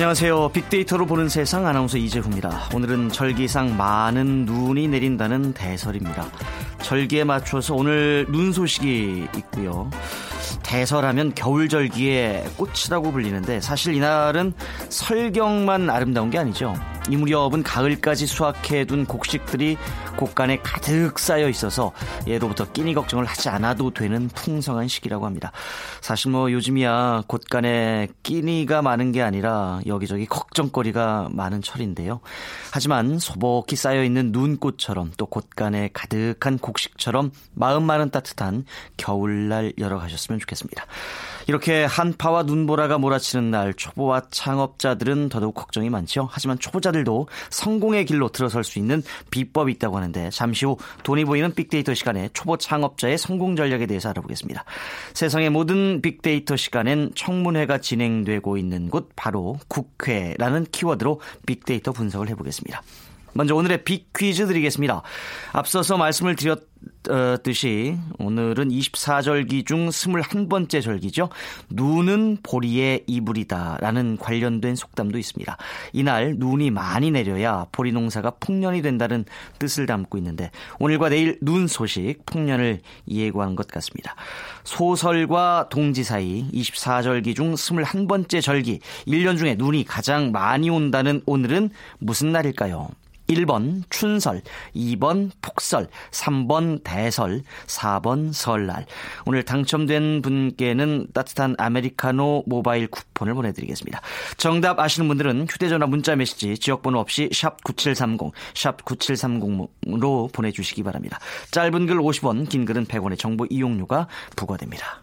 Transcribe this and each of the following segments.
안녕하세요. 빅데이터로 보는 세상 아나운서 이재훈입니다. 오늘은 절기상 많은 눈이 내린다는 대설입니다. 절기에 맞춰서 오늘 눈 소식이 있고요. 대설하면 겨울절기의 꽃이라고 불리는데 사실 이날은 설경만 아름다운 게 아니죠. 이 무렵은 가을까지 수확해둔 곡식들이 곡간에 가득 쌓여 있어서 예로부터 끼니 걱정을 하지 않아도 되는 풍성한 시기라고 합니다. 사실 뭐 요즘이야 곳간에 끼니가 많은 게 아니라 여기저기 걱정거리가 많은 철인데요. 하지만 소복히 쌓여 있는 눈꽃처럼 또 곳간에 가득한 곡식처럼 마음만은 따뜻한 겨울날 열어가셨으면 좋겠습니다. 이렇게 한파와 눈보라가 몰아치는 날 초보와 창업자들은 더더욱 걱정이 많죠. 하지만 초보자들 도 성공의 길로 들어설 수 있는 비법이 있다고 하는데 잠시 후 돈이 보이는 빅데이터 시간에 초보 창업자의 성공 전략에 대해서 알아보겠습니다. 세상의 모든 빅데이터 시간엔 청문회가 진행되고 있는 곳 바로 국회라는 키워드로 빅데이터 분석을 해보겠습니다. 먼저 오늘의 빅 퀴즈 드리겠습니다. 앞서서 말씀을 드렸 듯이 오늘은 24절기 중 21번째 절기죠. 눈은 보리의 이불이다 라는 관련된 속담도 있습니다. 이날 눈이 많이 내려야 보리 농사가 풍년이 된다는 뜻을 담고 있는데 오늘과 내일 눈 소식 풍년을 예고하는 것 같습니다. 소설과 동지 사이 24절기 중 21번째 절기 1년 중에 눈이 가장 많이 온다는 오늘은 무슨 날일까요? 1번 춘설, 2번 폭설, 3번 대설, 4번 설날. 오늘 당첨된 분께는 따뜻한 아메리카노 모바일 쿠폰을 보내드리겠습니다. 정답 아시는 분들은 휴대전화 문자 메시지 지역번호 없이 샵 9730, 샵 9730으로 보내주시기 바랍니다. 짧은 글 50원, 긴 글은 100원의 정보 이용료가 부과됩니다.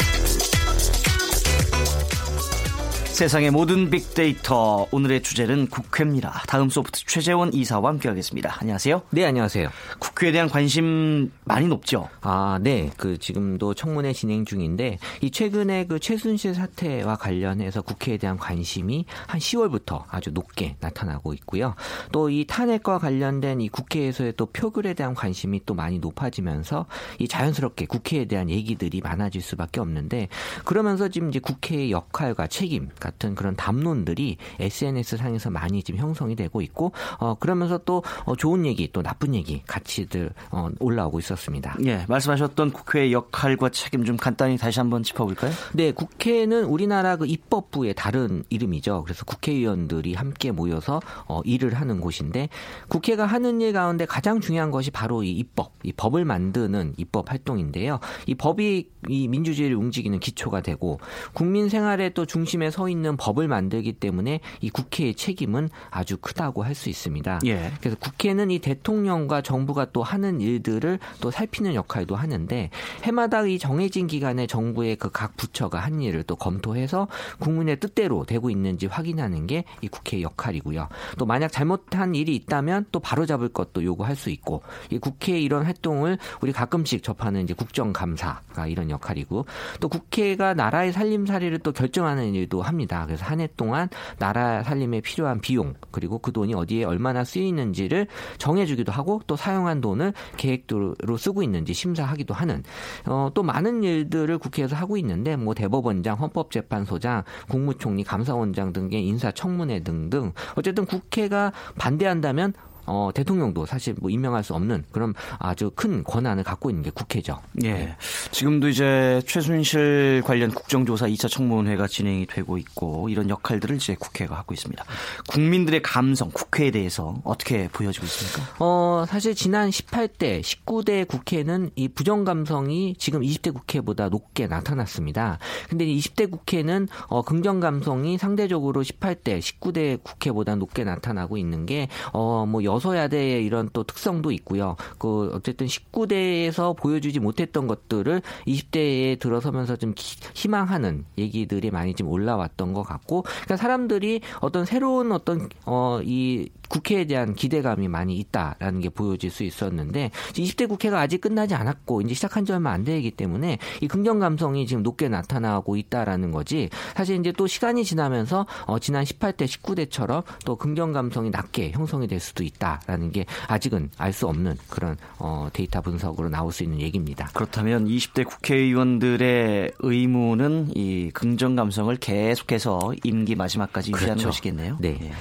세상의 모든 빅데이터 오늘의 주제는 국회입니다. 다음 소프트 최재원 이사와 함께하겠습니다. 안녕하세요. 네, 안녕하세요. 국회에 대한 관심 많이 높죠? 아, 네. 그 지금도 청문회 진행 중인데 이 최근에 그 최순실 사태와 관련해서 국회에 대한 관심이 한 10월부터 아주 높게 나타나고 있고요. 또 이 탄핵과 관련된 이 국회에서의 또 표결에 대한 관심이 또 많이 높아지면서 이 자연스럽게 국회에 대한 얘기들이 많아질 수밖에 없는데 그러면서 지금 이제 국회의 역할과 책임 같은 그런 담론들이 SNS 상에서 많이 지금 형성이 되고 있고 어 그러면서 또 어, 좋은 얘기 또 나쁜 얘기 같이들 어, 올라오고 있었습니다. 예, 말씀하셨던 국회의 역할과 책임 좀 간단히 다시 한번 짚어볼까요? 네, 국회는 우리나라 그 입법부의 다른 이름이죠. 그래서 국회의원들이 함께 모여서 어, 일을 하는 곳인데 국회가 하는 일 가운데 가장 중요한 것이 바로 이 입법, 이 법을 만드는 입법 활동인데요. 이 법이 이 민주주의를 움직이는 기초가 되고 국민 생활의 또 중심에 서 있는 법을 만들기 때문에 이 국회의 책임은 아주 크다고 할 수 있습니다. 예. 그래서 국회는 이 대통령과 정부가 또 하는 일들을 또 살피는 역할도 하는데 해마다 이 정해진 기간에 정부의 그 각 부처가 한 일을 또 검토해서 국민의 뜻대로 되고 있는지 확인하는 게 이 국회의 역할이고요. 또 만약 잘못한 일이 있다면 또 바로잡을 것도 요구할 수 있고 이 국회의 이런 활동을 우리 가끔씩 접하는 이제 국정감사가 이런 역할이고 또 국회가 나라의 살림살이를 또 결정하는 일도 합니다. 그래서 한 해 동안 나라 살림에 필요한 비용 그리고 그 돈이 어디에 얼마나 쓰이는지를 정해주기도 하고 또 사용한 돈을 계획대로 쓰고 있는지 심사하기도 하는 어, 또 많은 일들을 국회에서 하고 있는데 뭐 대법원장, 헌법재판소장, 국무총리, 감사원장 등의 인사청문회 등등 어쨌든 국회가 반대한다면 어, 대통령도 사실 뭐 임명할 수 없는 그런 아주 큰 권한을 갖고 있는 게 국회죠. 예. 지금도 이제 최순실 관련 국정조사 2차 청문회가 진행이 되고 있고 이런 역할들을 이제 국회가 하고 있습니다. 국민들의 감성, 국회에 대해서 어떻게 보여지고 있습니까? 어, 사실 지난 18대, 19대 국회는 이 부정 감성이 지금 20대 국회보다 높게 나타났습니다. 근데 20대 국회는 어, 긍정 감성이 상대적으로 18대, 19대 국회보다 높게 나타나고 있는 게 어, 뭐 여 소야대의 이런 또 특성도 있고요. 그 어쨌든 19대에서 보여주지 못했던 것들을 20대에 들어서면서 좀 기, 희망하는 얘기들이 많이 좀 올라왔던 것 같고, 그러니까 사람들이 어떤 새로운 어떤 어이 국회에 대한 기대감이 많이 있다라는 게 보여질 수 있었는데 20대 국회가 아직 끝나지 않았고 이제 시작한 지 얼마 안 되기 때문에 이 긍정 감성이 지금 높게 나타나고 있다라는 거지 사실 이제 또 시간이 지나면서 어, 지난 18대 19대처럼 또 긍정 감성이 낮게 형성이 될 수도 있다라는 게 아직은 알 수 없는 그런 어, 데이터 분석으로 나올 수 있는 얘기입니다. 그렇다면 20대 국회의원들의 의무는 이 긍정 감성을 계속해서 임기 마지막까지 유지하는 그렇죠. 것이겠네요. 네. 예.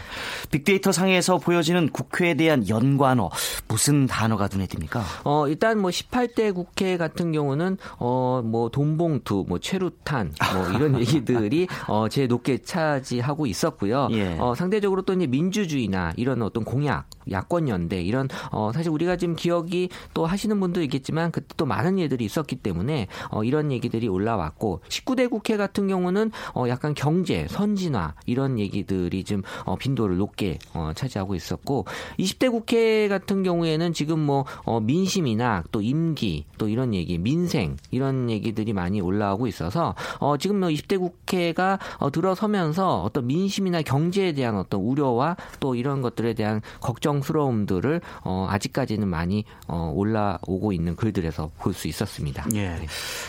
빅데이터 상에서 보여지는 국회에 대한 연관어 무슨 단어가 눈에 띕니까? 어, 일단 뭐 18대 국회 같은 경우는 어, 뭐 돈봉투, 뭐 최루탄, 뭐 이런 얘기들이 어, 제일 높게 차지하고 있었고요. 예. 어, 상대적으로 또 이제 민주주의나 이런 어떤 공약, 야권 연대 이런 어, 사실 우리가 지금 기억이 또 하시는 분도 있겠지만 그때 또 많은 일들이 있었기 때문에 어, 이런 얘기들이 올라왔고 19대 국회 같은 경우는 어, 약간 경제, 선진화 이런 얘기들이 좀 어, 빈도를 높게 어, 차지하고 있었고 20대 국회 같은 경우에는 지금 뭐 어, 민심이나 또 임기 또 이런 얘기, 민생 이런 얘기들이 많이 올라오고 있어서 어, 지금 뭐 20대 국회가 어, 들어서면서 어떤 민심이나 경제에 대한 어떤 우려와 또 이런 것들에 대한 걱정스러움들을 어, 아직까지는 많이 어, 올라오고 있는 글들에서 볼 수 있었습니다. 예.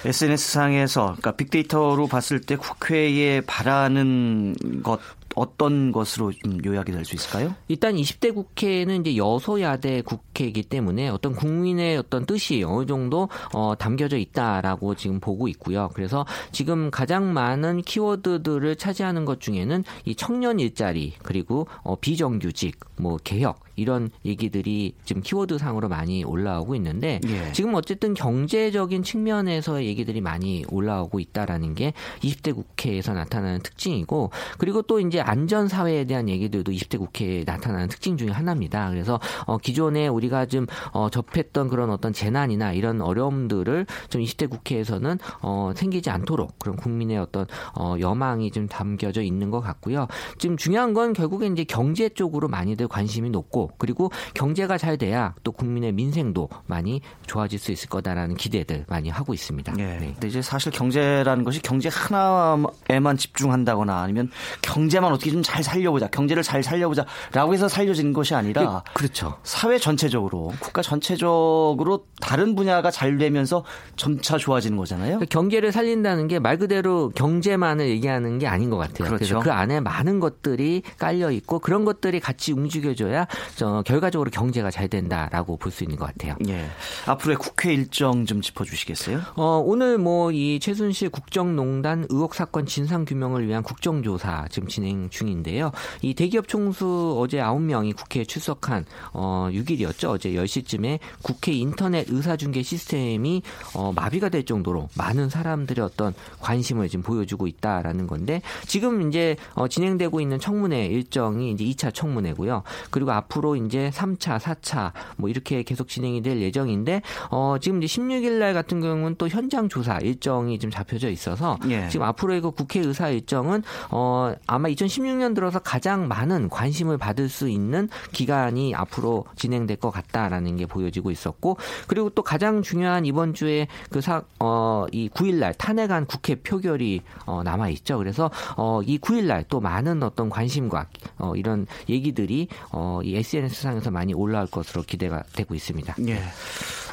SNS상에서 그러니까 빅데이터로 봤을 때 국회에 바라는 것 어떤 것으로 좀 요약이 될 수 있을까요? 일단 20대 국회는 이제 여소야대 국회이기 때문에 어떤 국민의 어떤 뜻이 어느 정도 어, 담겨져 있다라고 지금 보고 있고요. 그래서 지금 가장 많은 키워드들을 차지하는 것 중에는 이 청년 일자리 그리고 어, 비정규직 뭐 개혁 이런 얘기들이 지금 키워드 상으로 많이 올라오고 있는데 예. 지금 어쨌든 경제적인 측면에서 얘기들이 많이 올라오고 있다라는 게 20대 국회에서 나타나는 특징이고 그리고 또 이제 안전 사회에 대한 얘기들도 20대 국회에 나타나는 특징 중에 하나입니다. 그래서 어 기존에 우리가 좀 어, 접했던 그런 어떤 재난이나 이런 어려움들을 좀 20대 국회에서는 어 생기지 않도록 그런 국민의 어떤 어 여망이 좀 담겨져 있는 것 같고요. 지금 중요한 건 결국에 이제 경제 쪽으로 많이들 관심이 높고 그리고 경제가 잘 돼야 또 국민의 민생도 많이 좋아질 수 있을 거다라는 기대들 많이 하고 있습니다. 예. 네. 근데 이제 사실 경제라는 것이 경제 하나에만 집중한다거나 아니면 경제만 어떻게 좀 잘 살려보자, 경제를 잘 살려보자라고 해서 살려지는 것이 아니라 그렇죠. 사회 전체적으로 국가 전체적으로 다른 분야가 잘 되면서 점차 좋아지는 거잖아요. 그러니까 경제를 살린다는 게 말 그대로 경제만을 얘기하는 게 아닌 것 같아요. 그렇죠. 래서 그 안에 많은 것들이 깔려 있고 그런 것들이 같이 움직여줘야 저 결과적으로 경제가 잘 된다라고 볼 수 있는 것 같아요. 예. 앞으로의 국회 일정 좀 짚어주시겠어요? 어, 오늘 뭐 이 최순실 국정농단 의혹 사건 진상 규명을 위한 국정조사 지금 진행 중인데요. 이 대기업 총수 어제 9명이 국회에 출석한 어 6일이었죠. 어제 10시쯤에 국회 인터넷 의사중계 시스템이 어 마비가 될 정도로 많은 사람들의 어떤 관심을 지금 보여주고 있다라는 건데 지금 이제 어 진행되고 있는 청문회 일정이 이제 2차 청문회고요. 그리고 앞으로 이제 3차, 4차 뭐 이렇게 계속 진행이 될 예정인데 어 지금 이제 16일 날 같은 경우는 또 현장 조사 일정이 좀 잡혀져 있어서 예. 지금 앞으로의 그 국회 의사 일정은 어 아마 2016년 들어서 가장 많은 관심을 받을 수 있는 기간이 앞으로 진행될 것 같다라는 게 보여지고 있었고 그리고 또 가장 중요한 이번 주에 그사어이 9일 날 탄핵안 국회 표결이 어 남아 있죠. 그래서 어이 9일 날 또 많은 어떤 관심과 어 이런 얘기들이 어이 SNS 상에서 많이 올라올 것으로 기대가 되고 있습니다. 예.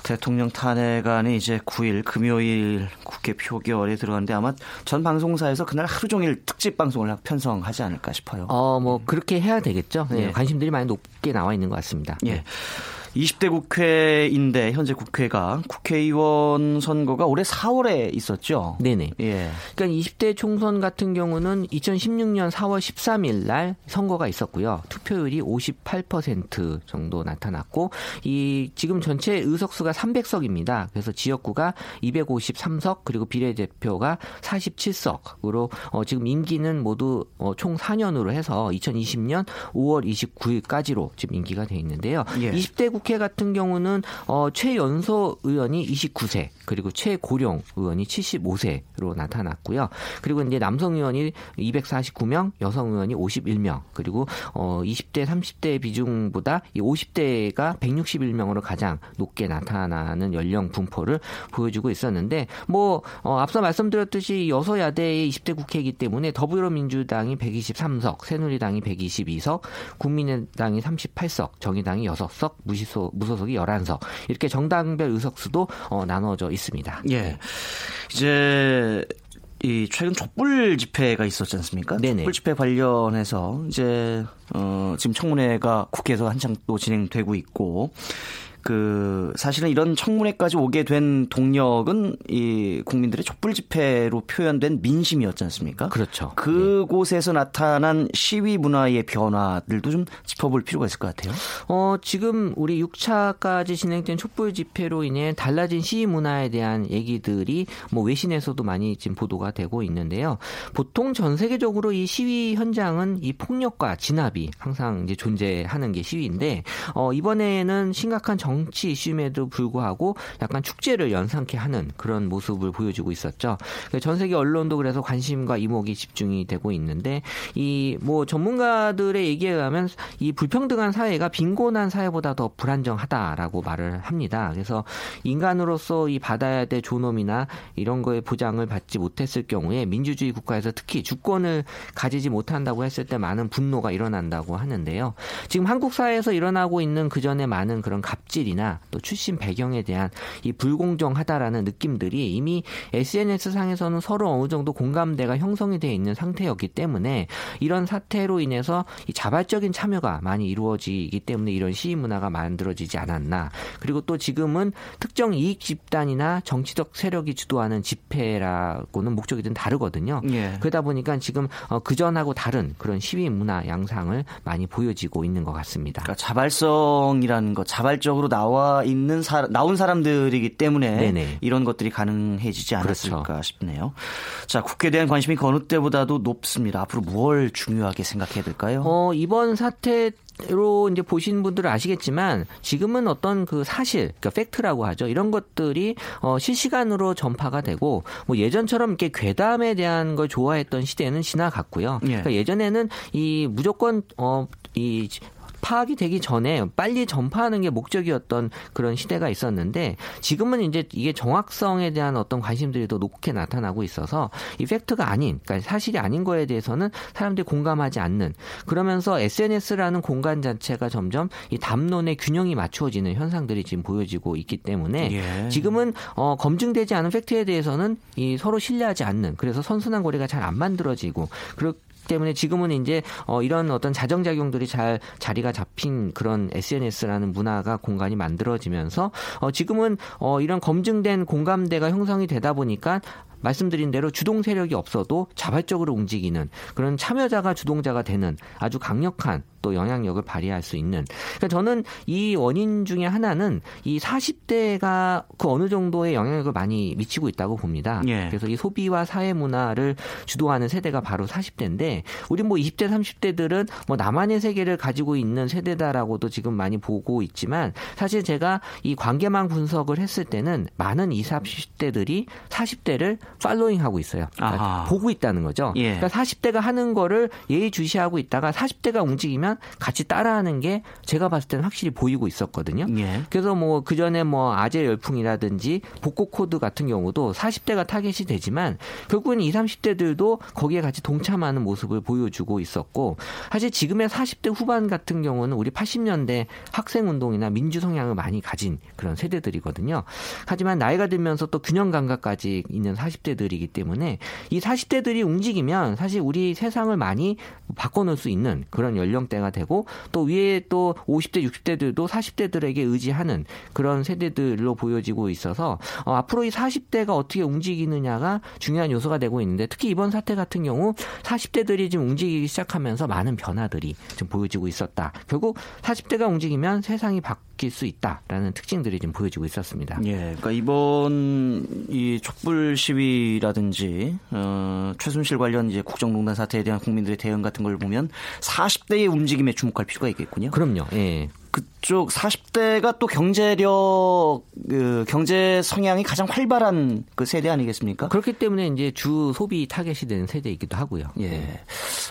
대통령 탄핵안이 이제 9일 금요일 국회 표결에 들어가는데 아마 전 방송사에서 그날 하루 종일 특집 방송을 편성하지 않을까 싶어요. 어, 뭐, 그렇게 해야 되겠죠. 네, 예. 관심들이 많이 높게 나와 있는 것 같습니다. 예. 20대 국회인데 현재 국회가 국회의원 선거가 올해 4월에 있었죠. 네네. 예. 그러니까 20대 총선 같은 경우는 2016년 4월 13일 날 선거가 있었고요. 투표율이 58% 정도 나타났고 이 지금 전체 의석수가 300석입니다. 그래서 지역구가 253석 그리고 비례대표가 47석으로 어, 지금 임기는 모두 어, 총 4년으로 해서 2020년 5월 29일까지로 지금 임기가 돼 있는데요. 예. 20대 국회 같은 경우는 어, 최연소 의원이 29세 그리고 최고령 의원이 75세로 나타났고요. 그리고 이제 남성 의원이 249명, 여성 의원이 51명, 그리고 어 20대, 30대 비중보다 이 50대가 161명으로 가장 높게 나타나는 연령 분포를 보여주고 있었는데 뭐 어, 앞서 말씀드렸듯이 여서야대의 20대 국회이기 때문에 더불어민주당이 123석, 새누리당이 122석, 국민의당이 38석, 정의당이 6석, 무시소, 무소속이 11석 이렇게 정당별 의석수도 어, 나눠져 있습니다. 예. 이제 이 최근 촛불 집회가 있었지 않습니까? 네네. 촛불 집회 관련해서 이제 어 지금 청문회가 국회에서 한창 또 진행되고 있고 그 사실은 이런 청문회까지 오게 된 동력은 이 국민들의 촛불 집회로 표현된 민심이었지 않습니까? 그렇죠. 그곳에서 나타난 시위 문화의 변화들도 좀 짚어볼 필요가 있을 것 같아요. 어, 지금 우리 6차까지 진행된 촛불 집회로 인해 달라진 시위 문화에 대한 얘기들이 뭐 외신에서도 많이 지금 보도가 되고 있는데요. 보통 전 세계적으로 이 시위 현장은 이 폭력과 진압이 항상 이제 존재하는 게 시위인데 어, 이번에는 심각한 정치 이슈임에도 불구하고 약간 축제를 연상케 하는 그런 모습을 보여주고 있었죠. 전 세계 언론도 그래서 관심과 이목이 집중이 되고 있는데 이 뭐 전문가들의 얘기에 의하면 이 불평등한 사회가 빈곤한 사회보다 더 불안정하다라고 말을 합니다. 그래서 인간으로서 이 받아야 될 존엄이나 이런 거에 보장을 받지 못했을 경우에 민주주의 국가에서 특히 주권을 가지지 못한다고 했을 때 많은 분노가 일어난다고 하는데요. 지금 한국 사회에서 일어나고 있는 그 전에 많은 그런 갑질이 나 또 출신 배경에 대한 이 불공정하다라는 느낌들이 이미 SNS 상에서는 서로 어느 정도 공감대가 형성이 되어 있는 상태였기 때문에 이런 사태로 인해서 이 자발적인 참여가 많이 이루어지기 때문에 이런 시위 문화가 만들어지지 않았나. 그리고 또 지금은 특정 이익 집단이나 정치적 세력이 주도하는 집회라고는 목적이 좀 다르거든요. 예. 그러다 보니까 지금 어, 그전하고 다른 그런 시위 문화 양상을 많이 보여지고 있는 것 같습니다. 그러니까 자발성이라는 것, 자발적으로 나와 있는 사, 나온 사람들이기 때문에 네네. 이런 것들이 가능해지지 않았을까 그렇죠. 싶네요. 자, 국회에 대한 관심이 그 어느 때보다도 높습니다. 앞으로 뭘 중요하게 생각해야 될까요? 어, 이번 사태 로 이제 보신 분들은 아시겠지만 지금은 어떤 그 사실, 그러니까 팩트라고 하죠. 이런 것들이 어 실시간으로 전파가 되고 뭐 예전처럼 이렇게 괴담에 대한 걸 좋아했던 시대는 지나갔고요. 예. 그러니까 예전에는 이 무조건 어이 파악이 되기 전에 빨리 전파하는 게 목적이었던 그런 시대가 있었는데 지금은 이제 이게 정확성에 대한 어떤 관심들이 더 높게 나타나고 있어서 이 팩트가 아닌, 그러니까 사실이 아닌 거에 대해서는 사람들이 공감하지 않는 그러면서 SNS라는 공간 자체가 점점 이 담론의 균형이 맞추어지는 현상들이 지금 보여지고 있기 때문에 예. 지금은 어, 검증되지 않은 팩트에 대해서는 이 서로 신뢰하지 않는 그래서 선순환 거리가 잘 안 만들어지고 그렇 때문에 지금은 이제 어 이런 어떤 자정작용들이 잘 자리가 잡힌 그런 SNS라는 문화가 공간이 만들어지면서 어 지금은 어 이런 검증된 공감대가 형성이 되다 보니까 말씀드린 대로 주동 세력이 없어도 자발적으로 움직이는 그런 참여자가 주동자가 되는 아주 강력한 또 영향력을 발휘할 수 있는. 그러니까 저는 이 원인 중에 하나는 이 40대가 그 어느 정도의 영향력을 많이 미치고 있다고 봅니다. 예. 그래서 이 소비와 사회 문화를 주도하는 세대가 바로 40대인데 우리 뭐 20대 30대들은 뭐 나만의 세계를 가지고 있는 세대다라고도 지금 많이 보고 있지만 사실 제가 이 관계망 분석을 했을 때는 많은 20, 30대들이 40대를 following하고 있어요. 그러니까. 보고 있다는 거죠. 예. 그러니까 40대가 하는 거를 예의주시하고 있다가 40대가 움직이면 같이 따라하는 게 제가 봤을 때는 확실히 보이고 있었거든요. 예. 그래서 뭐 그 전에 뭐 아재 열풍이라든지 복고 코드 같은 경우도 40대가 타겟이 되지만 결국은 20, 30대들도 거기에 같이 동참하는 모습을 보여주고 있었고 사실 지금의 40대 후반 같은 경우는 우리 80년대 학생 운동이나 민주 성향을 많이 가진 그런 세대들이거든요. 하지만 나이가 들면서 또 균형 감각까지 있는 40대들이기 때문에 이 40대들이 움직이면 사실 우리 세상을 많이 바꿔놓을 수 있는 그런 연령대 가 40대가 되고 또 위에 또 50대, 60대들도 40대들에게 의지하는 그런 세대들로 보여지고 있어서 어, 앞으로 이 40대가 어떻게 움직이느냐가 중요한 요소가 되고 있는데 특히 이번 사태 같은 경우 40대들이 지금 움직이기 시작하면서 많은 변화들이 좀 보여지고 있었다. 결국 40대가 움직이면 세상이 바뀔 수 있다라는 특징들이 좀 보여지고 있었습니다. 예, 그러니까 이번 이 촛불 시위라든지 어, 최순실 관련 이제 국정농단 사태에 대한 국민들의 대응 같은 걸 보면 40대의 움직임에 주목할 필요가 있겠군요. 그럼요. 예. 그쪽 40대가 또 경제력, 그 경제 성향이 가장 활발한 그 세대 아니겠습니까? 그렇기 때문에 이제 주 소비 타겟이 되는 세대이기도 하고요. 예.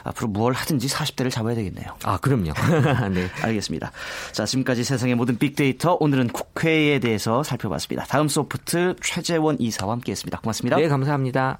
앞으로 뭘 하든지 40대를 잡아야 되겠네요. 아, 그럼요. 네. 알겠습니다. 자, 지금까지 세상의 모든 빅데이터 오늘은 국회에 대해서 살펴봤습니다. 다음 소프트 최재원 이사와 함께 했습니다. 고맙습니다. 네, 감사합니다.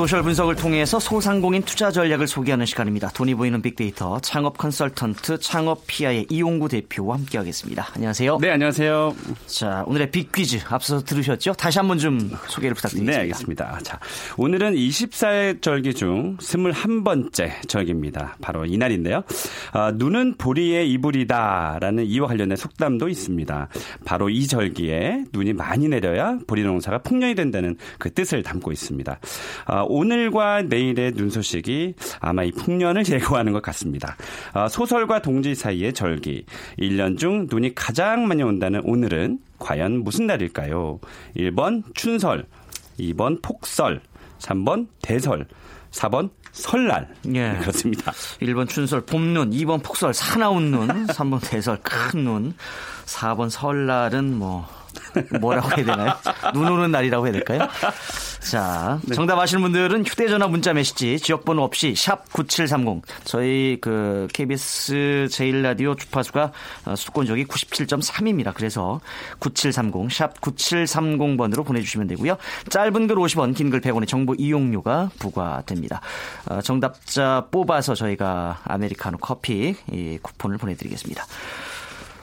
소셜 분석을 통해서 소상공인 투자 전략을 소개하는 시간입니다. 돈이 보이는 빅데이터 창업 컨설턴트 창업 피아의 이용구 대표와 함께하겠습니다. 안녕하세요. 네, 안녕하세요. 자, 오늘의 빅퀴즈 앞서서 들으셨죠? 다시 한번 좀 소개를 부탁드리겠습니다. 네, 알겠습니다. 자, 오늘은 24의 절기 중 21번째 절기입니다. 바로 이날인데요. 아, 눈은 보리의 이불이다라는 이와 관련된 속담도 있습니다. 바로 이 절기에 눈이 많이 내려야 보리 농사가 풍년이 된다는 그 뜻을 담고 있습니다. 아, 오늘과 내일의 눈 소식이 아마 이 풍년을 예고하는 것 같습니다. 아, 소설과 동지 사이의 절기. 1년 중 눈이 가장 많이 온다는 오늘은 과연 무슨 날일까요? 1번 춘설, 2번 폭설, 3번 대설, 4번 설날. 예. 그렇습니다. 1번 춘설 봄눈, 2번 폭설 사나운 눈, 3번 대설 큰 눈, 4번 설날은 뭐 뭐라고 해야 되나요? 눈 오는 날이라고 해야 될까요? 자, 정답 아시는 분들은 휴대전화 문자 메시지 지역번호 없이 샵 9730. 저희 그 KBS 제일라디오 주파수가 어, 수도권적이 97.3입니다. 그래서 9730, 샵 9730번으로 보내주시면 되고요. 짧은 글 50원, 긴 글 100원의 정보 이용료가 부과됩니다. 어, 정답자 뽑아서 저희가 아메리카노 커피 이 쿠폰을 보내드리겠습니다.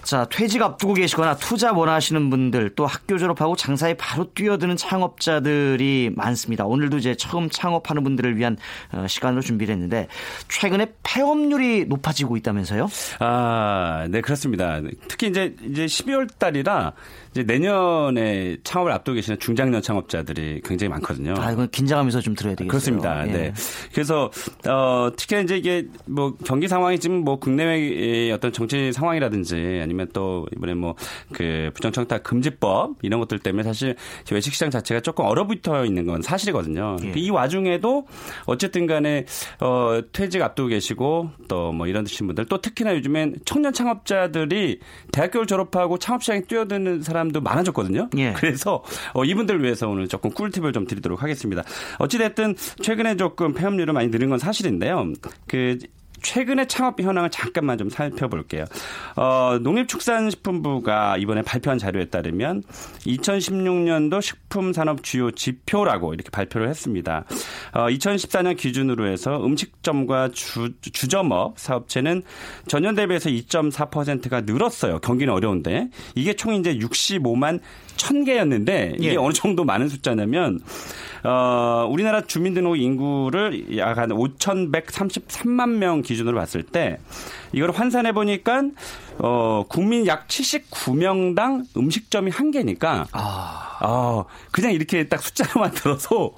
자, 퇴직 앞두고 계시거나 투자 원하시는 분들 또 학교 졸업하고 장사에 바로 뛰어드는 창업자들이 많습니다. 오늘도 이제 처음 창업하는 분들을 위한 어, 시간으로 준비를 했는데 최근에 폐업률이 높아지고 있다면서요? 아, 네, 그렇습니다. 특히 이제, 이제 12월 달이라 이제 내년에 창업을 앞두고 계시는 중장년 창업자들이 굉장히 많거든요. 아, 이건 긴장하면서 좀 들어야 되겠어요. 그렇습니다. 예. 네. 그래서 어 특히 이제 이게 뭐 경기 상황이 지금 뭐 국내외의 어떤 정치 상황이라든지 아니면 또 이번에 뭐 그 부정청탁 금지법 이런 것들 때문에 사실 외식 시장 자체가 조금 얼어붙어 있는 건 사실이거든요. 예. 이 와중에도 어쨌든 간에 어 퇴직 앞두고 계시고 또 뭐 이런 드신 분들 또 특히나 요즘엔 청년 창업자들이 대학교를 졸업하고 창업 시장에 뛰어드는 사람 도 많아졌거든요. 예. 그래서 어, 이분들 위해서 오늘 조금 꿀팁을 좀 드리도록 하겠습니다. 어찌됐든 최근에 조금 폐업률은 많이 늘은 건 사실인데요. 그 최근의 창업 현황을 잠깐만 좀 살펴볼게요. 어, 농림축산식품부가 이번에 발표한 자료에 따르면 2016년도 식품산업 주요 지표라고 이렇게 발표를 했습니다. 어, 2014년 기준으로 해서 음식점과 주, 주점업 사업체는 전년 대비해서 2.4%가 늘었어요. 경기는 어려운데 이게 총 이제 65만 1000개였는데 이게 예. 어느 정도 많은 숫자냐면 어, 우리나라 주민등록 인구를 약 한 5,133만 명 기준으로 봤을 때 이걸 환산해 보니까 어, 국민 약 79명당 음식점이 한 개니까 아, 그냥 이렇게 딱 숫자로만 들어서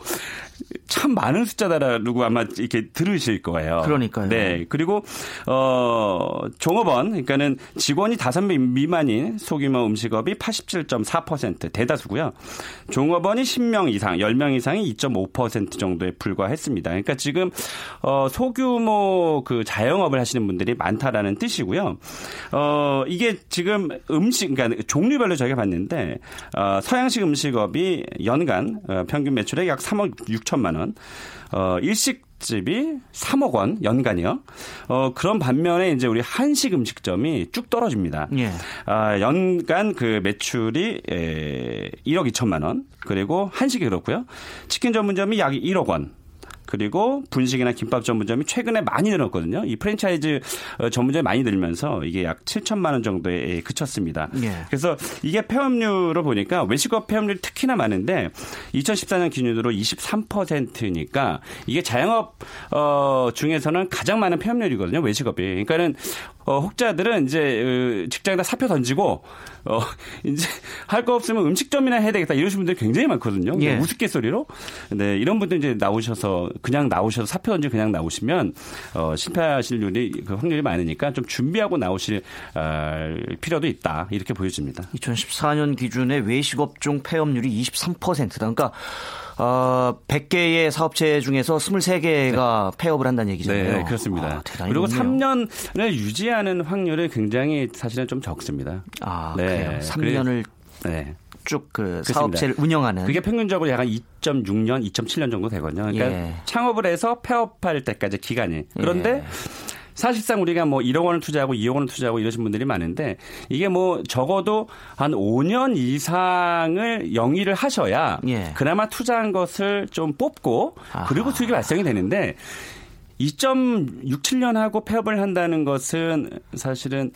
참 많은 숫자다라고 아마 이렇게 들으실 거예요. 그러니까요. 네. 그리고 어 종업원 그러니까는 직원이 다섯 명 미만인 소규모 음식업이 87.4% 대다수고요. 종업원이 10명 이상, 10명 이상이 2.5% 정도에 불과했습니다. 그러니까 지금 어 소규모 그 자영업을 하시는 분들이 많다라는 뜻이고요. 어 이게 지금 음식 그러니까 종류별로 저희가 봤는데 어 서양식 음식업이 연간 어, 평균 매출액 약 3억 6천 만 원. 어 일식 집이 3억 원 연간이요. 어 그런 반면에 이제 우리 한식 음식점이 쭉 떨어집니다. 예. 아, 연간 그 매출이 에, 1억 2천만 원. 그리고 한식이 그렇고요. 치킨 전문점이 약 1억 원. 그리고 분식이나 김밥 전문점이 최근에 많이 늘었거든요. 이 프랜차이즈 어, 전문점이 많이 늘면서 이게 약 7천만 원 정도에 그쳤습니다. 예. 그래서 이게 폐업률을 보니까 외식업 폐업률이 특히나 많은데 2014년 기준으로 23%니까 이게 자영업 어, 중에서는 가장 많은 폐업률이거든요. 외식업이. 그러니까는 어, 혹자들은 이제 어, 직장에다 사표 던지고 어, 이제 할 거 없으면 음식점이나 해야 되겠다 이러시는 분들이 굉장히 많거든요. 예. 우스갯소리로. 네, 이런 분들 이제 나오셔서 그냥 나오셔서 사표 던지 그냥 나오시면 어, 실패하실 일이 그 확률이 많으니까 좀 준비하고 나오실 어, 필요도 있다 이렇게 보여집니다. 2014년 기준의 외식업종 폐업률이 23%다. 그러니까 어, 100개의 사업체 중에서 23개가 폐업을 한다는 얘기잖아요. 네, 그렇습니다. 아, 그리고 높네요. 3년을 유지하는 확률이 굉장히 사실은 좀 적습니다. 아, 네, 그래요. 3년을 네. 쭉 그. 사업체를 운영하는 그게 평균적으로 약간 2.6년, 2.7년 정도 되거든요. 그러니까 예. 창업을 해서 폐업할 때까지 기간이. 그런데 예. 사실상 우리가 뭐 1억 원을 투자하고 2억 원을 투자하고 이러신 분들이 많은데 이게 뭐 적어도 한 5년 이상을 영위를 하셔야 예. 그나마 투자한 것을 좀 뽑고 그리고. 수익이 발생이 되는데 2.67년 하고 폐업을 한다는 것은 사실은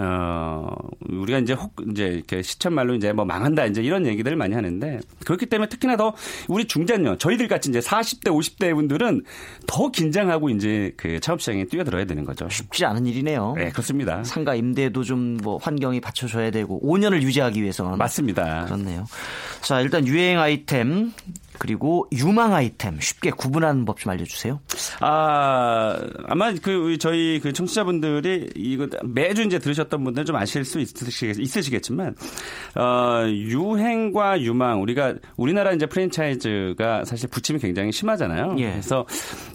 어 우리가 이제 혹 이제 이렇게 시천 말로 이제 뭐 망한다 이제 이런 얘기들을 많이 하는데 그렇기 때문에 특히나 더 우리 중장년 저희들 같이 이제 40대 50대 분들은 더 긴장하고 이제 그 창업 시장에 뛰어들어야 되는 거죠. 쉽지 않은 일이네요. 네 그렇습니다. 상가 임대도 좀 뭐 환경이 받쳐줘야 되고 5년을 유지하기 위해서는 맞습니다. 그렇네요. 자 일단 유행 아이템 그리고 유망 아이템 쉽게 구분하는 법 좀 알려주세요. 아, 아마 그 저희 그 청취자분들이 이거 매주 이제 들으셨던 분들은 좀 아실 수 있으시겠, 있으시겠지만 어, 유행과 유망 우리가 우리나라 이제 프랜차이즈가 사실 부침이 굉장히 심하잖아요. 예. 그래서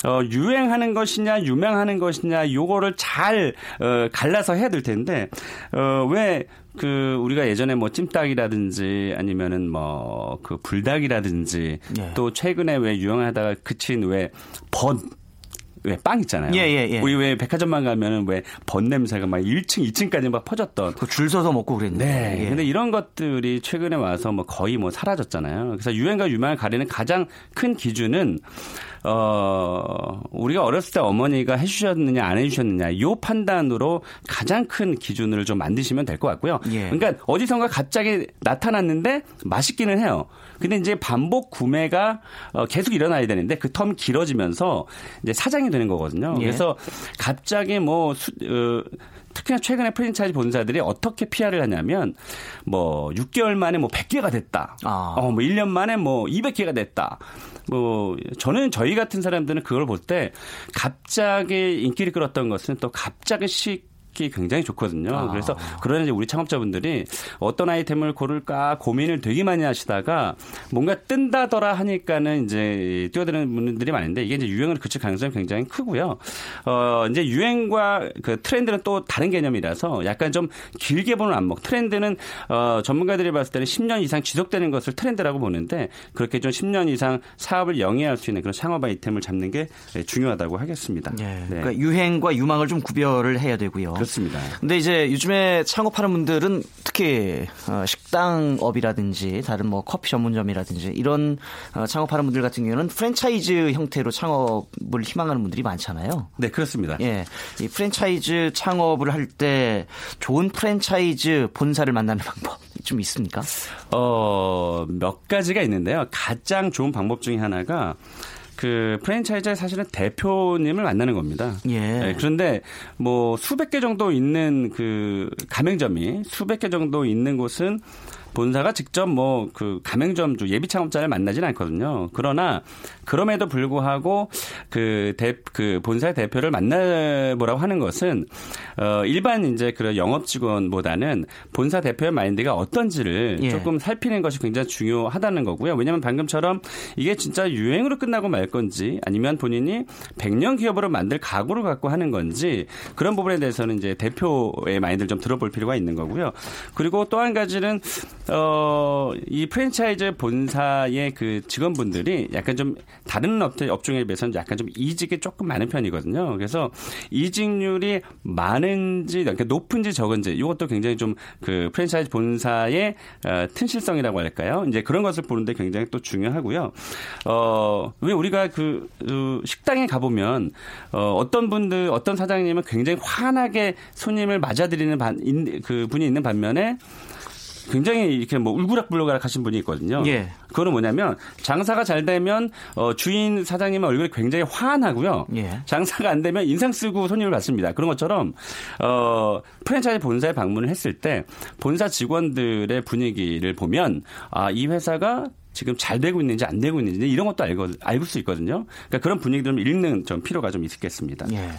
어, 유행하는 것이냐 유명하는 것이냐 요거를 잘 어, 갈라서 해야 될 텐데 어, 왜 그 우리가 예전에 뭐 찜닭이라든지 아니면은 뭐 그 불닭이라든지 예. 또 최근에 왜 유행하다가 그친 왜 번 왜빵 있잖아요. 예, 예, 예. 우리 왜 백화점만 가면은 왜 번 냄새가 막 1층, 2층까지 막 퍼졌던. 그줄 서서 먹고 그랬는데. 네. 예. 근데 이런 것들이 최근에 와서 뭐 거의 뭐 사라졌잖아요. 그래서 유행과 유망을 가리는 가장 큰 기준은 어, 우리가 어렸을 때 어머니가 해주셨느냐 안 해주셨느냐 요 판단으로 가장 큰 기준을 좀 만드시면 될 것 같고요. 예. 그러니까 어디선가 갑자기 나타났는데 맛있기는 해요. 근데 이제 반복 구매가 어, 계속 일어나야 되는데 그 텀이 길어지면서 이제 사장이 되는 거거든요. 예. 그래서 갑자기 뭐 수, 어, 특히나 최근에 프랜차이즈 본사들이 어떻게 PR을 하냐면 뭐 6개월 만에 뭐 100개가 됐다. 아. 어, 뭐 1년 만에 뭐 200개가 됐다. 뭐 저는 저희 같은 사람들은 그걸 볼 때 갑자기 인기를 끌었던 것은 또 갑자기 식 이 굉장히 좋거든요. 아. 그래서 그런 이제 우리 창업자분들이 어떤 아이템을 고를까 고민을 되게 많이 하시다가 뭔가 뜬다더라 하니까는 이제 뛰어드는 분들이 많은데 이게 이제 유행을 그칠 가능성이 굉장히 크고요. 어, 이제 유행과 그 트렌드는 또 다른 개념이라서 약간 좀 길게 보는 안목. 트렌드는 어, 전문가들이 봤을 때는 10년 이상 지속되는 것을 트렌드라고 보는데 그렇게 좀 10년 이상 사업을 영위할 수 있는 그런 창업 아이템을 잡는 게 중요하다고 하겠습니다. 예. 네. 그러니까 유행과 유망을 좀 구별을 해야 되고요. 그렇습니다. 근데 이제 요즘에 창업하는 분들은 특히 어, 식당업이라든지 다른 뭐 커피 전문점이라든지 이런 어, 창업하는 분들 같은 경우는 프랜차이즈 형태로 창업을 희망하는 분들이 많잖아요. 네, 그렇습니다. 예. 이 프랜차이즈 창업을 할 때 좋은 프랜차이즈 본사를 만나는 방법 좀 있습니까? 어, 몇 가지가 있는데요. 가장 좋은 방법 중에 하나가 그 프랜차이즈의 사실은 대표님을 만나는 겁니다. 예. 네, 그런데 뭐 수백 개 정도 있는 그 가맹점이 수백 개 정도 있는 곳은 본사가 직접 뭐 그 가맹점주 예비 창업자를 만나지는 않거든요. 그러나 그럼에도 불구하고 그 대 그 본사의 대표를 만나보라고 하는 것은 어 일반 이제 그런 영업 직원보다는 본사 대표의 마인드가 어떤지를 예. 조금 살피는 것이 굉장히 중요하다는 거고요. 왜냐하면 방금처럼 이게 진짜 유행으로 끝나고 말 건지 아니면 본인이 100년 기업으로 만들 각오를 갖고 하는 건지 그런 부분에 대해서는 이제 대표의 마인드를 좀 들어볼 필요가 있는 거고요. 그리고 또 한 가지는 어, 이 프랜차이즈 본사의 그 직원분들이 약간 좀 다른 업종에 비해서는 약간 좀 이직이 조금 많은 편이거든요. 그래서 이직률이 많은지 그러니까 높은지 적은지 이것도 굉장히 좀 그 프랜차이즈 본사의 어, 튼실성이라고 할까요? 이제 그런 것을 보는데 굉장히 또 중요하고요. 어, 왜 우리가 그, 그 식당에 가보면 어, 어떤 분들 어떤 사장님은 굉장히 환하게 손님을 맞아들이는 반, 인, 그 분이 있는 반면에 굉장히 이렇게 뭐 울그락불그락 하신 분이 있거든요. 예. 그거는 뭐냐면 장사가 잘 되면 어, 주인 사장님의 얼굴이 굉장히 환하고요. 예. 장사가 안 되면 인상 쓰고 손님을 받습니다. 그런 것처럼 어, 프랜차이즈 본사에 방문을 했을 때 본사 직원들의 분위기를 보면 아, 이 회사가 지금 잘 되고 있는지 안 되고 있는지 이런 것도 알고 알수 있거든요. 그러니까 그런 분위기를 좀 읽는 좀 필요가 좀 있겠습니다. 예.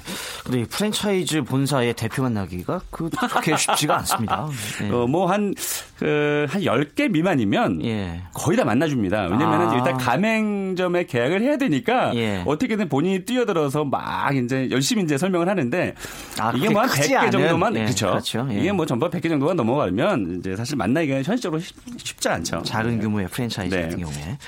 근데 이 프랜차이즈 본사의 대표 만나기가 그렇게 쉽지가 않습니다. 예. 어, 뭐, 한, 그, 한 10개 미만이면 예. 거의 다 만나 줍니다. 왜냐면은 아. 일단 가맹점에 계약을 해야 되니까 예. 어떻게든 본인이 뛰어들어서 막 이제 열심히 이제 설명을 하는데 아, 이게 뭐한 크지 100개 않은? 정도만 예, 그렇죠. 그렇죠. 예. 이게 뭐 전부 100개 정도가 넘어가면 이제 사실 만나기가 현실적으로 쉽, 쉽지 않죠. 작은 규모의 프랜차이즈 네. 같은 경우에.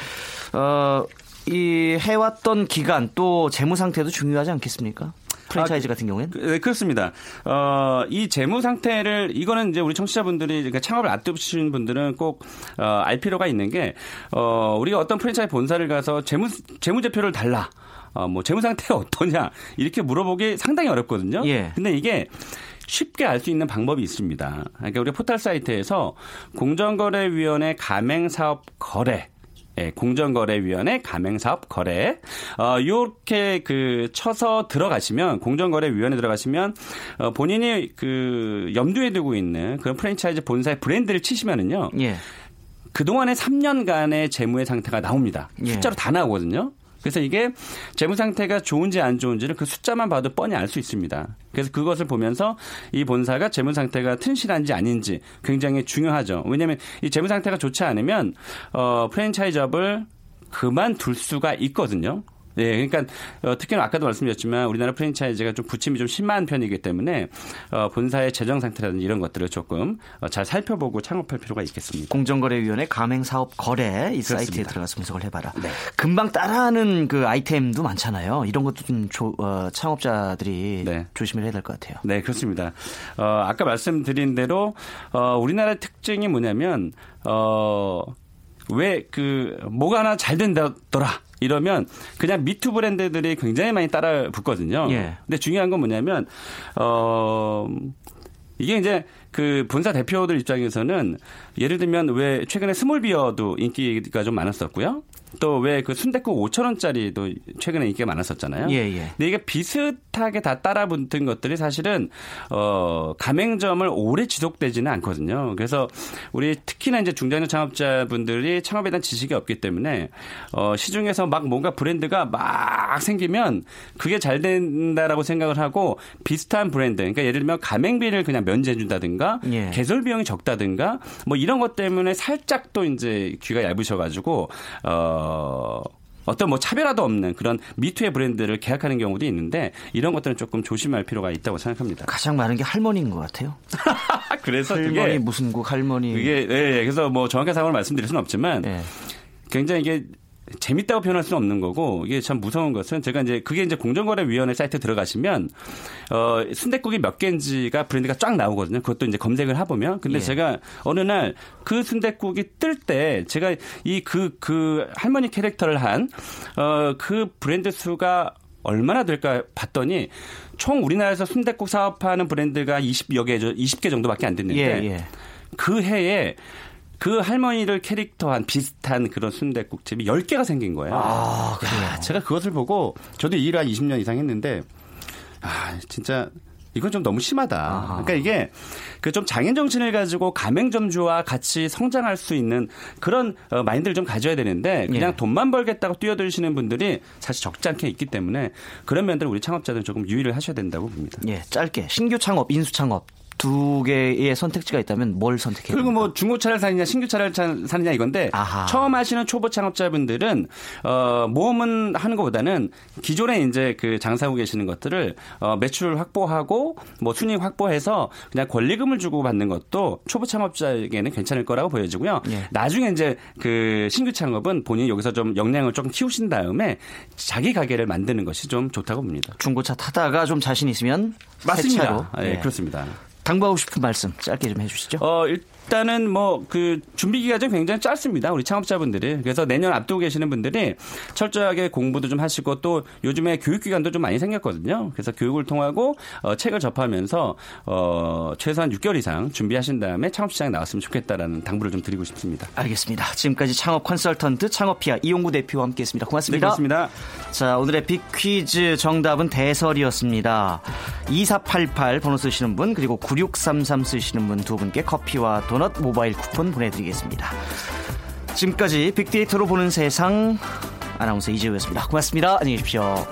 어, 이 해왔던 기간 또 재무 상태도 중요하지 않겠습니까? 프랜차이즈 같은 경우에는? 그- 네, 그렇습니다. 어, 이 재무 상태를 이거는 이제 우리 청취자분들이 그러니까 창업을 앞두신 분들은 꼭 어, 알 필요가 있는 게 어, 우리가 어떤 프랜차이즈 본사를 가서 재무 재무제표를 달라. 어, 뭐 재무 상태가 어떠냐 이렇게 물어보기 상당히 어렵거든요. 예. 근데 이게 쉽게 알 수 있는 방법이 있습니다. 그러니까 우리 포털 사이트에서 공정거래위원회 가맹사업 거래 예, 공정거래위원회 가맹사업 거래 어 요렇게 그 쳐서 들어가시면 공정거래위원회 들어가시면 어 본인이 그 염두에 두고 있는 그런 프랜차이즈 본사의 브랜드를 치시면은요. 예. 그동안의 3년간의 재무의 상태가 나옵니다. 예. 숫자로 다 나오거든요. 그래서 이게 재무 상태가 좋은지 안 좋은지를 그 숫자만 봐도 뻔히 알 수 있습니다. 그래서 그것을 보면서 이 본사가 재무 상태가 튼실한지 아닌지 굉장히 중요하죠. 왜냐하면 이 재무 상태가 좋지 않으면 어 프랜차이즈업을 그만둘 수가 있거든요. 예, 그러니까 어, 특히나 아까도 말씀드렸지만 우리나라 프랜차이즈가 좀 부침이 좀 심한 편이기 때문에 어, 본사의 재정 상태라든지 이런 것들을 조금 어, 잘 살펴보고 창업할 필요가 있겠습니다. 공정거래위원회 가맹사업 거래 이 사이트에 그렇습니다. 들어가서 분석을 해봐라. 금방 따라하는 그 아이템도 많잖아요. 이런 것도 좀 조- 어, 창업자들이 네. 조심을 해야 될 것 같아요. 네, 그렇습니다. 어, 아까 말씀드린 대로 어, 우리나라의 특징이 뭐냐면 어, 왜 그 뭐가 하나 잘 된다더라. 이러면 그냥 미투 브랜드들이 굉장히 많이 따라 붙거든요. 예. 근데 중요한 건 뭐냐면 어 이게 이제 그 본사 대표들 입장에서는 예를 들면 왜 최근에 small beer도 인기가 좀 많았었고요. 또 왜 그 순대국 5천 원짜리도 최근에 인기가 많았었잖아요. 예, 예. 근데 이게 비슷하게 다 따라 붙은 것들이 사실은 어 가맹점을 오래 지속되지는 않거든요. 그래서 우리 특히나 이제 중장년 창업자분들이 창업에 대한 지식이 없기 때문에 어 시중에서 막 뭔가 브랜드가 막 생기면 그게 잘 된다라고 생각을 하고 비슷한 브랜드 그러니까 예를 들면 가맹비를 그냥 면제해 준다든가 예. 개설 비용이 적다든가 뭐 이런 것 때문에 살짝 또 이제 귀가 얇으셔 가지고 어 어떤 뭐 차별화도 없는 그런 미투의 브랜드를 계약하는 경우도 있는데 이런 것들은 조금 조심할 필요가 있다고 생각합니다. 가장 많은 게 할머니인 것 같아요. 그래서 할머니 무슨 국 할머니. 이게 예, 예. 그래서 뭐 정확한 상황을 말씀드릴 수는 없지만 예. 굉장히 이게 재밌다고 표현할 수는 없는 거고 이게 참 무서운 것은 제가 이제 그게 이제 공정거래위원회 사이트 들어가시면 어 순대국이 몇 개인지가 브랜드가 쫙 나오거든요. 그것도 이제 검색을 해보면 근데 예. 제가 어느 날 그 순대국이 뜰 때 제가 이 그그 할머니 캐릭터를 한 어 그 브랜드 수가 얼마나 될까 봤더니 총 우리나라에서 순대국 사업하는 브랜드가 20여 개 20개 정도밖에 안 됐는데 예, 예. 그 해에 그 할머니를 캐릭터한 비슷한 그런 순대국집이 10개가 생긴 거예요. 아, 그래요. 야, 제가 그것을 보고 저도 이 일을 한 20년 이상 했는데 아, 진짜 이건 좀 너무 심하다. 그러니까 이게 그 좀 장인 정신을 가지고 가맹점주와 같이 성장할 수 있는 그런 어, 마인드를 좀 가져야 되는데 그냥 예. 돈만 벌겠다고 뛰어들시는 분들이 사실 적지 않게 있기 때문에 그런 면들을 우리 창업자들은 조금 유의를 하셔야 된다고 봅니다. 예, 짧게 신규 창업, 인수 창업 두 개의 선택지가 있다면 뭘 선택해요? 그리고 뭐 중고차를 사느냐 신규차를 차- 사느냐 이건데 아하. 처음 하시는 초보 창업자분들은 어 모험은 하는 것보다는 기존에 이제 그 장사하고 계시는 것들을 어 매출 확보하고 뭐 순이익 확보해서 그냥 권리금을 주고 받는 것도 초보 창업자에게는 괜찮을 거라고 보여지고요. 예. 나중에 이제 그 신규 창업은 본인이 여기서 좀 역량을 좀 키우신 다음에 자기 가게를 만드는 것이 좀 좋다고 봅니다. 중고차 타다가 좀 자신 있으면. 맞습니다. 예, 예. 그렇습니다. 당부하고 싶은 말씀 짧게 좀 해주시죠. 어, 일 단은 뭐 그 준비 기간이 굉장히 짧습니다. 우리 창업자분들이. 그래서 내년 앞두고 계시는 분들이 철저하게 공부도 좀 하시고 또 요즘에 교육 기간도 좀 많이 생겼거든요. 그래서 교육을 통하고 어, 책을 접하면서 어, 최소한 6개월 이상 준비하신 다음에 창업 시장에 나왔으면 좋겠다라는 당부를 좀 드리고 싶습니다. 알겠습니다. 지금까지 창업 컨설턴트 창업피아 이용구 대표와 함께했습니다. 네, 고맙습니다. 자, 오늘의 빅 퀴즈 정답은 대설이었습니다. 2488 번호 쓰시는 분, 그리고 9633 쓰시는 분 두 분께 커피와 도넛 모바일 쿠폰 보내드리겠습니다. 지금까지 빅데이터로 보는 세상 아나운서 이재우였습니다. 고맙습니다. 안녕히 계십시오.